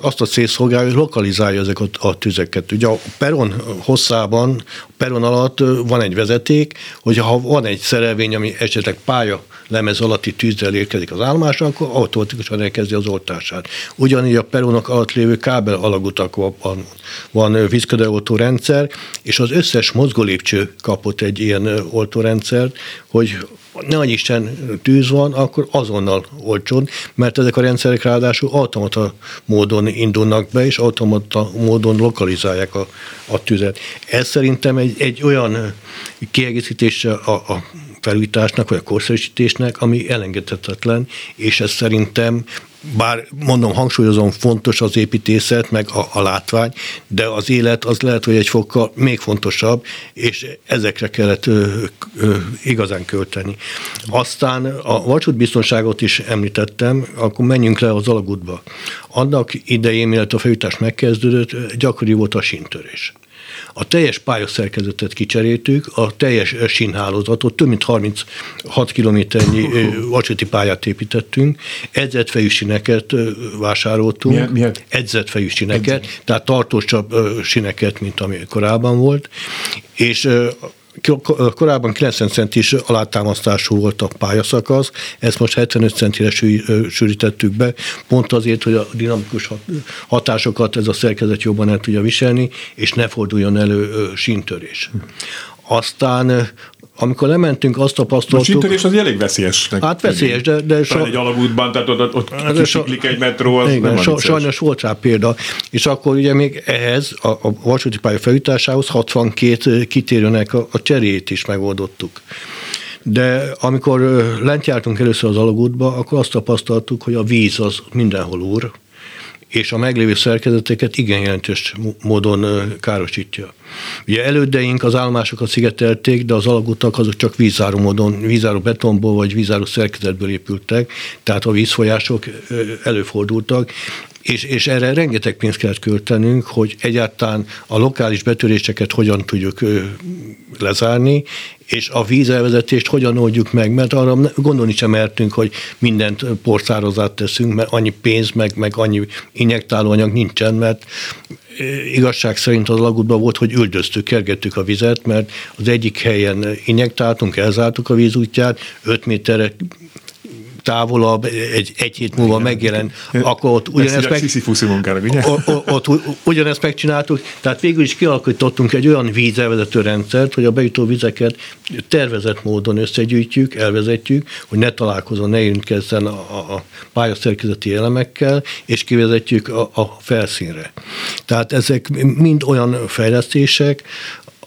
azt a cél szolgálja, hogy lokalizálja ezeket a tüzeket. Ugye a peron hosszában, a peron alatt van egy vezeték, hogyha ha van egy szerelvény, ami esetleg pálya lemez alatti tűzzel érkezik az állomásra, akkor automatikusan elkezdi az oltását. Ugyanígy a peronok alatt lévő kábel alagutakban van, vízködeloltó rendszer, és az összes mozgólépcső kapott egy ilyen oltórendszert, hogy ne Isten tűz van, akkor azonnal olcsod, mert ezek a rendszerek ráadásul automata módon indulnak be, és automata módon lokalizálják a, a tüzet. Ez szerintem egy, egy olyan kiegészítés a, a felújításnak, vagy a korszerűsítésnek, ami elengedhetetlen, és ez szerintem bár mondom, hangsúlyozom, fontos az építészet, meg a, a látvány, de az élet az lehet, hogy egy fokkal még fontosabb, és ezekre kellett ö, ö, igazán költeni. Aztán a vasútbiztonságot is említettem, akkor menjünk le az alagútba. Annak idején, mielőtt a felújítás megkezdődött, gyakori volt a sintörés. A teljes pályaszerkezetet kicseréltük, a teljes sínhálózatot, több mint 36 kilométernyi vasúti pályát építettünk, edzett fejű sineket vásároltunk, milyen, milyen? edzett fejű sineket, edzett. tehát tartósabb sineket, mint ami korábban volt, és korábban 90 centis alátámasztású volt a pályaszakasz, ezt most 75 centire sűrítettük be, pont azért, hogy a dinamikus hatásokat ez a szerkezet jobban el tudja viselni, és ne forduljon elő síntörés. Aztán amikor lementünk, azt tapasztaltuk... A az elég veszélyes. Hát veszélyes, de... de so, egy alagútban, tehát ott, ott kisiklik egy metró, az igen, nem so, Sajnos volt rá példa. És akkor ugye még ehhez, a, a vasúti pálya felújításához 62 kitérőnek a, a cseréjét is megoldottuk. De amikor lent jártunk először az alagútba, akkor azt tapasztaltuk, hogy a víz az mindenhol úr, és a meglévő szerkezeteket igen jelentős módon károsítja. Ugye elődeink az állomásokat szigetelték, de az alagutak azok csak vízáró módon, vízáró betonból vagy vízáró szerkezetből épültek, tehát a vízfolyások előfordultak, és, és erre rengeteg pénzt kellett költenünk, hogy egyáltalán a lokális betöréseket hogyan tudjuk lezárni, és a vízelvezetést hogyan oldjuk meg, mert arra gondolni sem mertünk, hogy mindent porszározát teszünk, mert annyi pénz, meg, meg annyi injektálóanyag nincsen, mert igazság szerint az alagútban volt, hogy üldöztük, kergettük a vizet, mert az egyik helyen injektáltunk, elzártuk a vízútját, 5 méterre távolabb, egy, egy hét múlva Igen. megjelen, akkor ott ugyanezt, meg, munkára, ott, ott ugyanezt megcsináltuk, tehát végül is kialakítottunk egy olyan vízelvezető rendszert, hogy a bejutó vizeket tervezett módon összegyűjtjük, elvezetjük, hogy ne találkozon, ne érintkezzen a, a pályaszerkezeti elemekkel, és kivezetjük a, a felszínre. Tehát ezek mind olyan fejlesztések,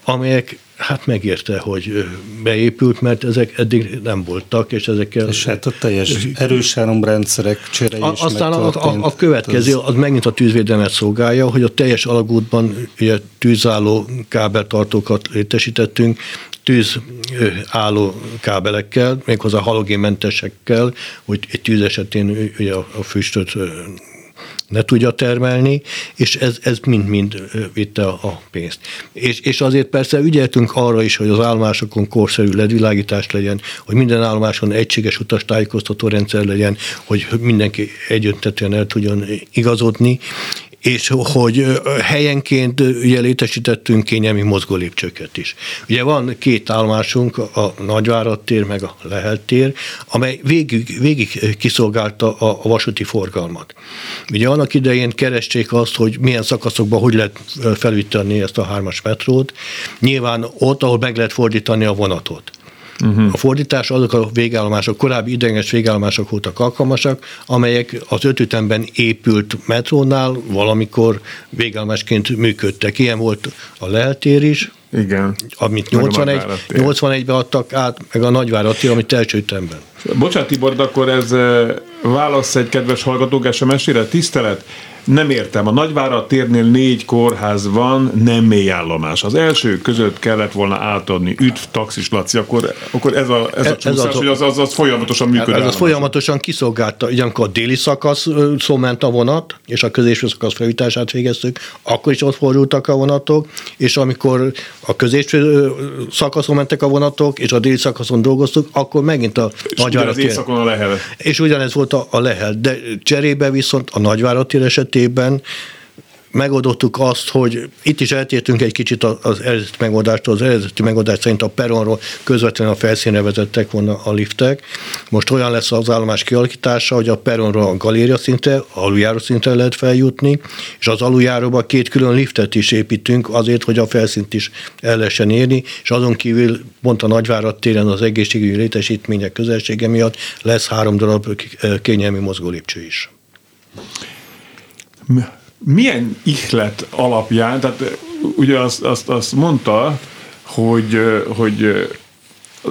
amelyek hát megérte, hogy beépült, mert ezek eddig nem voltak, és ezekkel... És hát a teljes erős rendszerek csere is Aztán a, a, a következő, az megint a tűzvédelmet szolgálja, hogy a teljes alagútban ugye, tűzálló kábeltartókat létesítettünk, tűzálló kábelekkel, méghozzá halogénmentesekkel, hogy egy tűz esetén ugye a, a füstöt ne tudja termelni, és ez, ez mind-mind vitte a pénzt. És, és azért persze ügyeltünk arra is, hogy az állomásokon korszerű ledvilágítás legyen, hogy minden állomáson egységes utastájékoztató rendszer legyen, hogy mindenki egyöntetően el tudjon igazodni, és hogy helyenként ugye létesítettünk kényelmi mozgólépcsőket is. Ugye van két állomásunk, a Nagyvárad tér meg a Lehel tér, amely végig, végig kiszolgálta a, vasúti forgalmat. Ugye annak idején keresték azt, hogy milyen szakaszokban hogy lehet felütni ezt a hármas metrót. Nyilván ott, ahol meg lehet fordítani a vonatot. Uh-huh. A fordítás azok a végállomások, korábbi idegenes végállomások voltak alkalmasak, amelyek az ötütemben épült metrónál valamikor végállomásként működtek. Ilyen volt a leltér is, igen. Amit 81, 81-ben adtak át, meg a nagyvárati, amit első ütemben. Bocsánat Tibor, de akkor ez válasz egy kedves hallgatók SMS-ére. Tisztelet, nem értem, a Nagyvárad térnél négy kórház van, nem mély állomás. Az első között kellett volna átadni üdv, taxis, Laci, akkor, akkor ez a, ez a csúszás, ez az, hogy az, az, az folyamatosan működik. Ez az folyamatosan kiszolgálta. Ugye, amikor a déli szakasz szó ment a vonat, és a középső szakasz felújítását végeztük, akkor is ott fordultak a vonatok, és amikor a középső szakaszon mentek a vonatok, és a déli szakaszon dolgoztuk, akkor megint a és Nagyvárad tér. És ugyanez volt a, a Lehel. De cserébe viszont a Nagyvárad tér esetében megoldottuk azt, hogy itt is eltértünk egy kicsit az eredeti megoldástól. Az eredeti megoldás szerint a peronról közvetlenül a felszínre vezettek volna a liftek. Most olyan lesz az állomás kialakítása, hogy a peronról a galéria szintre, aluljáró szintre lehet feljutni, és az aluljáróba két külön liftet is építünk azért, hogy a felszínt is el lehessen érni, és azon kívül pont a Nagyvárad téren az egészségügyi létesítmények közelsége miatt lesz három darab kényelmi mozgólépcső is milyen ihlet alapján, tehát ugye azt, azt, azt mondta, hogy, hogy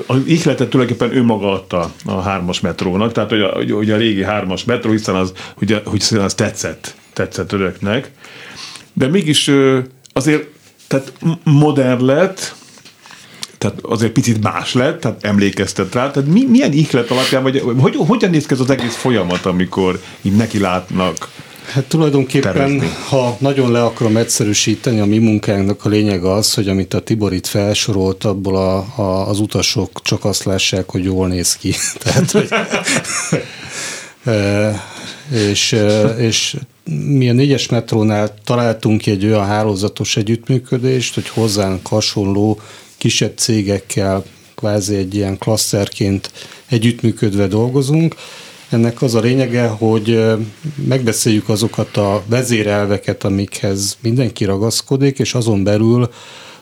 az ihletet tulajdonképpen ő maga adta a hármas metrónak, tehát hogy a, hogy a régi hármas metró, hiszen az, hogy, hogy az tetszett, tetszett önöknek, de mégis azért tehát modern lett, tehát azért picit más lett, tehát emlékeztet rá. Tehát mi, milyen ihlet alapján, vagy hogy, hogyan néz ki ez az egész folyamat, amikor így neki látnak Hát tulajdonképpen, tervezni. ha nagyon le akarom egyszerűsíteni, a mi munkánknak a lényeg az, hogy amit a Tibor itt felsorolt, abból a, a, az utasok csak azt lássák, hogy jól néz ki. Tehát, hogy, e, és, e, és mi a négyes metrónál találtunk egy olyan hálózatos együttműködést, hogy hozzánk hasonló kisebb cégekkel kvázi egy ilyen klaszterként együttműködve dolgozunk, ennek az a lényege, hogy megbeszéljük azokat a vezérelveket, amikhez mindenki ragaszkodik, és azon belül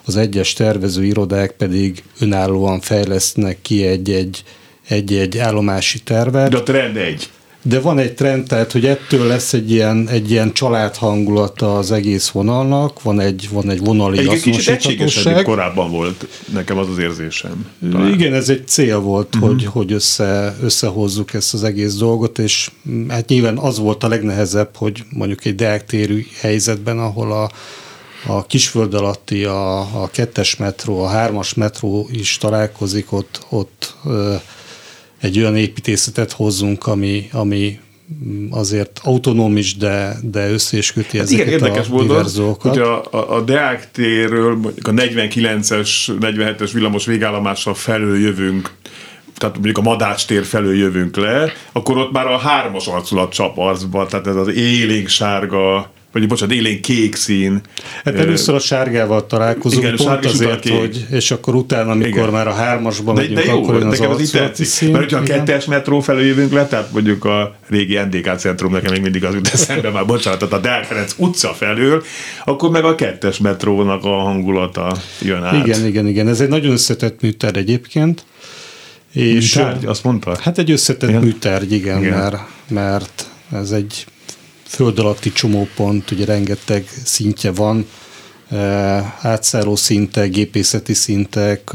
az egyes tervező irodák pedig önállóan fejlesztnek ki egy-egy egy-egy állomási tervet. De a trend egy. De van egy trend, tehát hogy ettől lesz egy ilyen, egy ilyen család hangulata az egész vonalnak, van egy, van egy vonali egy azonosíthatóság. korábban volt, nekem az az érzésem. Talán. Igen, ez egy cél volt, uh-huh. hogy, hogy össze, összehozzuk ezt az egész dolgot, és hát nyilván az volt a legnehezebb, hogy mondjuk egy deáktérű helyzetben, ahol a, a kisföld alatti, a, a kettes metró, a hármas metró is találkozik, ott, ott egy olyan építészetet hozzunk, ami, ami azért autonóm is, de, de össze is köti hát ezeket igen, érdekes a volt hogy a, a, a Deák térről, mondjuk a 49-es, 47-es villamos végállomással felől jövünk tehát mondjuk a Madács tér felől jövünk le, akkor ott már a hármas arculat csap arcba, tehát ez az élénk sárga vagy bocsánat, élén kék szín. Hát először a sárgával találkozunk, Igen, pont azért, hogy, és akkor utána, amikor Igen. már a hármasban megyünk, de jó, akkor jön az nekem az itt tetszik, szín. mert hogyha a kettes metró felől jövünk le, tehát mondjuk a régi NDK centrum, nekem még mindig az jut eszembe már, bocsánat, tehát a Deák Ferenc utca felől, akkor meg a kettes metrónak a hangulata jön át. Igen, igen, igen. Ez egy nagyon összetett műter egyébként. És, műtárgy, azt mondta? Hát egy összetett igen. műtárgy, igen, igen. Mert, mert ez egy föld alatti csomópont, ugye rengeteg szintje van, átszálló szintek, gépészeti szintek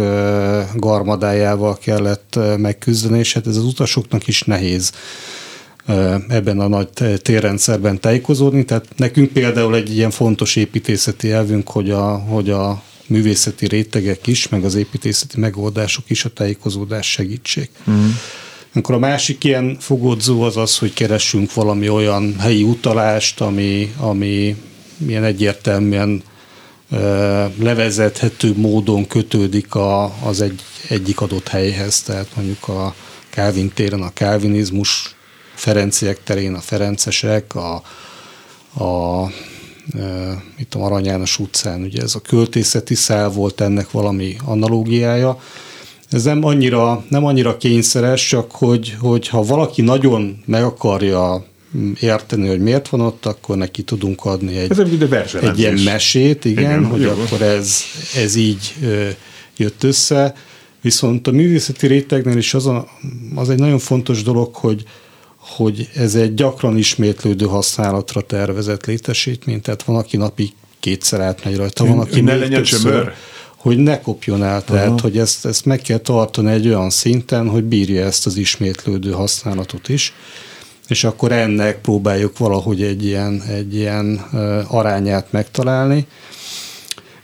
garmadájával kellett megküzdeni, és hát ez az utasoknak is nehéz ebben a nagy térrendszerben tájékozódni. Tehát nekünk például egy ilyen fontos építészeti elvünk, hogy a, hogy a művészeti rétegek is, meg az építészeti megoldások is a tájékozódás segítség. Mm. Akkor a másik ilyen fogódzó az az, hogy keressünk valami olyan helyi utalást, ami, ami ilyen egyértelműen levezethető módon kötődik a, az egy, egyik adott helyhez, tehát mondjuk a Calvin téren a kálvinizmus, Ferenciek terén a ferencesek, a, a e, itt a Arany János utcán, ugye ez a költészeti szál volt ennek valami analógiája, ez nem annyira, nem annyira kényszeres, csak hogy, hogy ha valaki nagyon meg akarja érteni, hogy miért van ott, akkor neki tudunk adni egy, ez egy ilyen mesét, igen, igen hogy jó. akkor ez, ez így jött össze. Viszont a művészeti rétegnél is az, a, az egy nagyon fontos dolog, hogy, hogy ez egy gyakran ismétlődő használatra tervezett létesítmény, tehát van, aki napi kétszer átmegy rajta, van, aki ne legyen csömör hogy ne kopjon el, tehát uh-huh. hogy ezt, ezt meg kell tartani egy olyan szinten, hogy bírja ezt az ismétlődő használatot is, és akkor ennek próbáljuk valahogy egy ilyen, egy ilyen arányát megtalálni.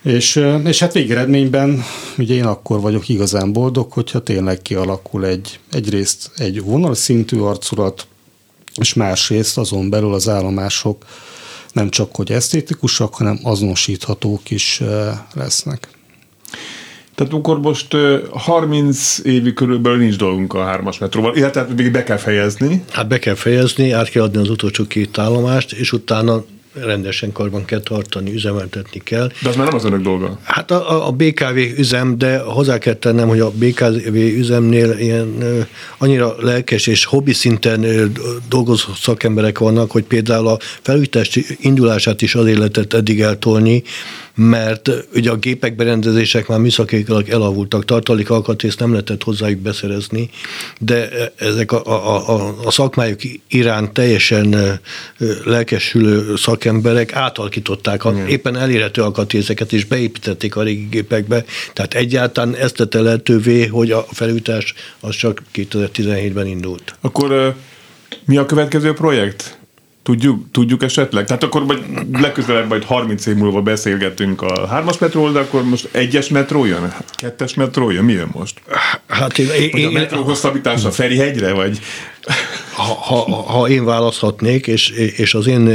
És, és hát végeredményben ugye én akkor vagyok igazán boldog, hogyha tényleg kialakul egy, egyrészt egy vonalszintű arculat, és másrészt azon belül az állomások nem csak hogy esztétikusak, hanem azonosíthatók is lesznek. Tehát akkor most 30 évi körülbelül nincs dolgunk a hármas metróval, illetve még be kell fejezni. Hát be kell fejezni, át kell adni az utolsó két állomást, és utána rendesen karban kell tartani, üzemeltetni kell. De az már nem az önök dolga. Hát a, a BKV üzem, de hozzá kell tennem, hogy a BKV üzemnél ilyen annyira lelkes és hobbi szinten dolgozó szakemberek vannak, hogy például a felújítás indulását is azért lehetett eddig eltolni, mert ugye a gépek berendezések már műszakilag elavultak, tartalék alkatrészt nem lehetett hozzájuk beszerezni, de ezek a, a, a, a szakmájuk iránt teljesen lelkesülő szakemberek átalakították a éppen elérhető alkatrészeket, és beépítették a régi gépekbe, tehát egyáltalán ezt tette lehetővé, hogy a felújítás az csak 2017-ben indult. Akkor mi a következő projekt? Tudjuk, tudjuk esetleg? Tehát akkor vagy legközelebb majd 30 év múlva beszélgetünk a hármas metróról, de akkor most egyes metró jön? Kettes metró jön? Mi jön most? Hát én, én, vagy a metró hosszabbítása Ferihegyre, vagy? Ha, ha, én választhatnék, és, és az én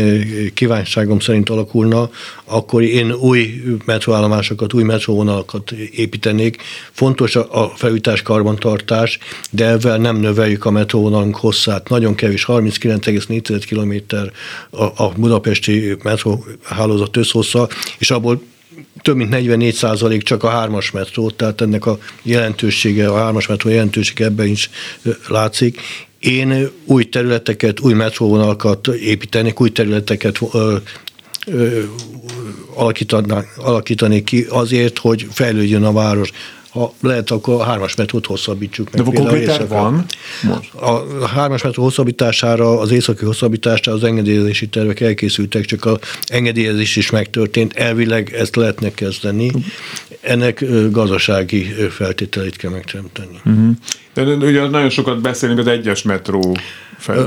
kívánságom szerint alakulna, akkor én új metróállomásokat, új metróvonalakat építenék. Fontos a, a felújítás karbantartás, de ezzel nem növeljük a metróvonalunk hosszát. Nagyon kevés, 39,4 km a, a budapesti metróhálózat összhossza, és abból több mint 44 százalék csak a hármas metró, tehát ennek a jelentősége, a hármas metró jelentősége ebben is látszik. Én új területeket, új metróvonalakat építenék, új területeket ö, ö, alakítani ki azért, hogy fejlődjön a város ha lehet, akkor a hármas metrót hosszabbítsuk meg. De konkrétan van? Most. A hármas metró hosszabbítására, az északi hosszabbítására az engedélyezési tervek elkészültek, csak az engedélyezés is megtörtént. Elvileg ezt lehetne kezdeni. Ennek gazdasági feltételeit kell megteremteni. Uh-huh. De ugye nagyon sokat beszélünk az egyes metró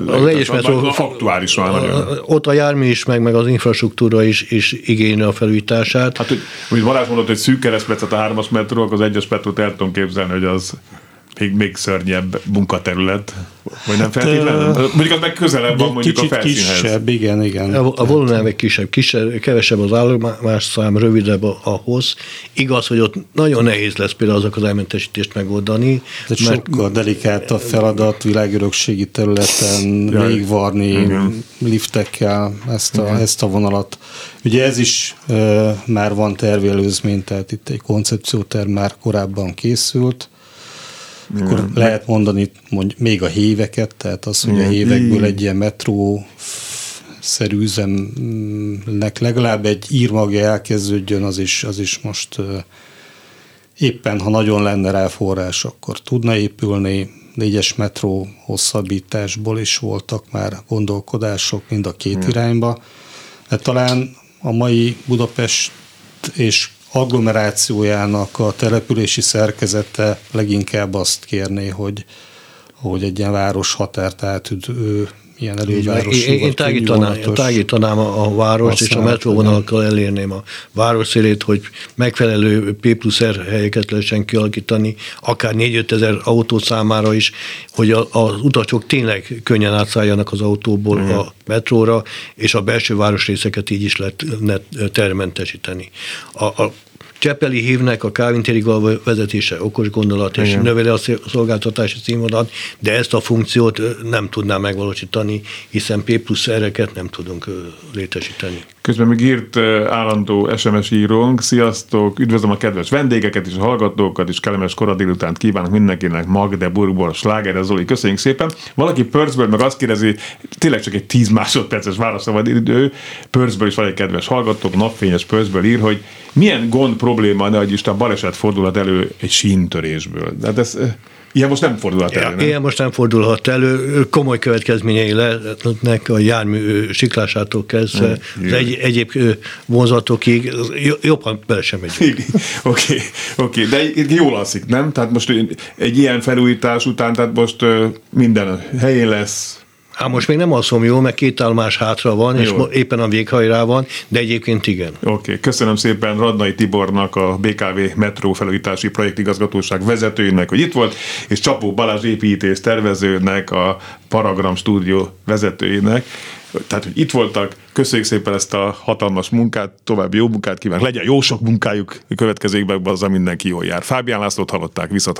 az egyes metró aktuális van. Ott a jármű is, meg, meg az infrastruktúra is, is igényli a felújítását. Hát, hogy, hogy Balázs mondott, hogy szűk keresztmetszet a hármas metró, az egyes metrót el tudom képzelni, hogy az még, még szörnyebb munkaterület, vagy nem feltétlenül? Hát, mondjuk az meg közelebb van mondjuk Kicsit a felszínhez. kisebb, igen, igen. A, a volumen meg kisebb, kisebb, kevesebb az állomás szám, rövidebb a, a hossz. Igaz, hogy ott nagyon nehéz lesz például azok az elmentesítést megoldani. Ez mert sokkal delikált a feladat világörökségi területen végvarni liftekkel ezt a, ezt a vonalat. Ugye ez is e, már van tervelőzmény, tehát itt egy koncepcióterv már korábban készült, akkor hmm. lehet mondani mondj, még a héveket, tehát az, hogy a hévekből egy ilyen metró szerű üzemnek legalább egy írmagja elkezdődjön, az is, az is most éppen, ha nagyon lenne rá forrás, akkor tudna épülni. Négyes metró hosszabbításból is voltak már gondolkodások mind a két hmm. irányba. De talán a mai Budapest és agglomerációjának a települési szerkezete leginkább azt kérné, hogy, hogy egy ilyen város határt átüdő ilyen előváros. Én, én tágítanám, tágítanám a, a várost, és a metróvonalakkal elérném a város szélét, hogy megfelelő P plusz R helyeket lehessen kialakítani, akár 4-5 ezer autó számára is, hogy a, az utasok tényleg könnyen átszálljanak az autóból mm. a metróra, és a belső városrészeket így is lehet termentesíteni. A, a Csepeli hívnek a Calvin vezetése okos gondolat, és Igen. növeli a szolgáltatási színvonalat, de ezt a funkciót nem tudná megvalósítani, hiszen P plusz ereket nem tudunk létesíteni. Közben még írt állandó SMS írónk, sziasztok, üdvözlöm a kedves vendégeket és a hallgatókat, és kellemes korai délutánt kívánok mindenkinek Magdeburgból, Sláger, Zoli, köszönjük szépen. Valaki Pörcből meg azt kérdezi, tényleg csak egy 10 másodperces válaszra van idő, Pörcből is van egy kedves hallgató, napfényes Pörcből ír, hogy milyen gond, probléma, ne Isten baleset fordulhat elő egy síntörésből. De hát ez, Ilyen most nem fordulhat elő, nem? Ilyen most nem fordulhat elő. Komoly következményei lehetnek a jármű siklásától kezdve hmm, az egy, egyéb vonzatokig. Jobban bele sem megyünk. Oké, okay, okay. de jól alszik, nem? Tehát most egy ilyen felújítás után, tehát most minden helyén lesz, Hát most még nem alszom jól, mert két állomás hátra van, Jó. és éppen a véghajrá van, de egyébként igen. Oké, okay. köszönöm szépen Radnai Tibornak, a BKV metró felújítási projektigazgatóság vezetőjének, hogy itt volt, és Csapó Balázs építész tervezőnek, a Paragram stúdió vezetőjének. Tehát, hogy itt voltak, köszönjük szépen ezt a hatalmas munkát, további jó munkát kívánok, legyen jó sok munkájuk a következő években, azzal mindenki jól jár. Fábián Lászlót hallották, viszont